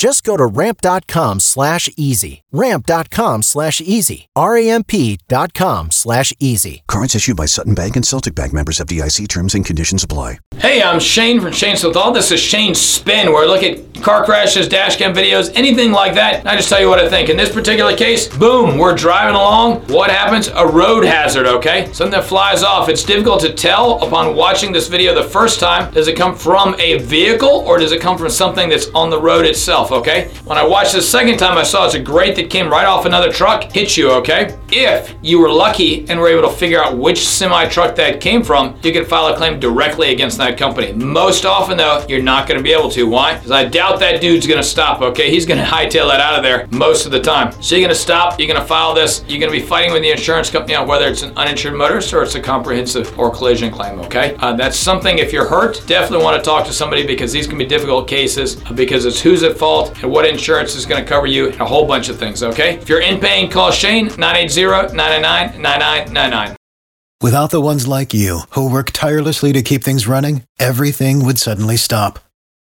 Just go to ramp.com slash easy. Ramp.com slash easy. R-A-M-P dot com slash easy. Cards issued by Sutton Bank and Celtic Bank members FDIC terms and conditions apply. Hey, I'm Shane from Shane Smith Law. This is Shane's Spin, where I look at car crashes, dash cam videos, anything like that. I just tell you what I think. In this particular case, boom, we're driving along. What happens? A road hazard, okay? Something that flies off. It's difficult to tell upon watching this video the first time. Does it come from a vehicle or does it come from something that's on the road itself, okay? When I watched the second time, I saw it's a grate that came right off another truck, hit you, okay? If you were lucky and were able to figure out which semi truck that came from, you can file a claim directly against that company. Most often, though, you're not to be able to. Why? Because I doubt that dude's to stop, okay? He's to hightail that out of there most of the time. So you're to stop, you're to file this, you're to be fighting with the insurance company on whether it's an uninsured motorist or it's a comprehensive or collision claim, okay? Uh, that's something, if you're hurt, definitely want to talk to somebody because these can be difficult cases uh, because it's who's at fault and what insurance is to cover you and a whole bunch of things, okay? If you're in pain, call Shane 980 999 9999. Without the ones like you, who work tirelessly to keep things running, everything would suddenly stop.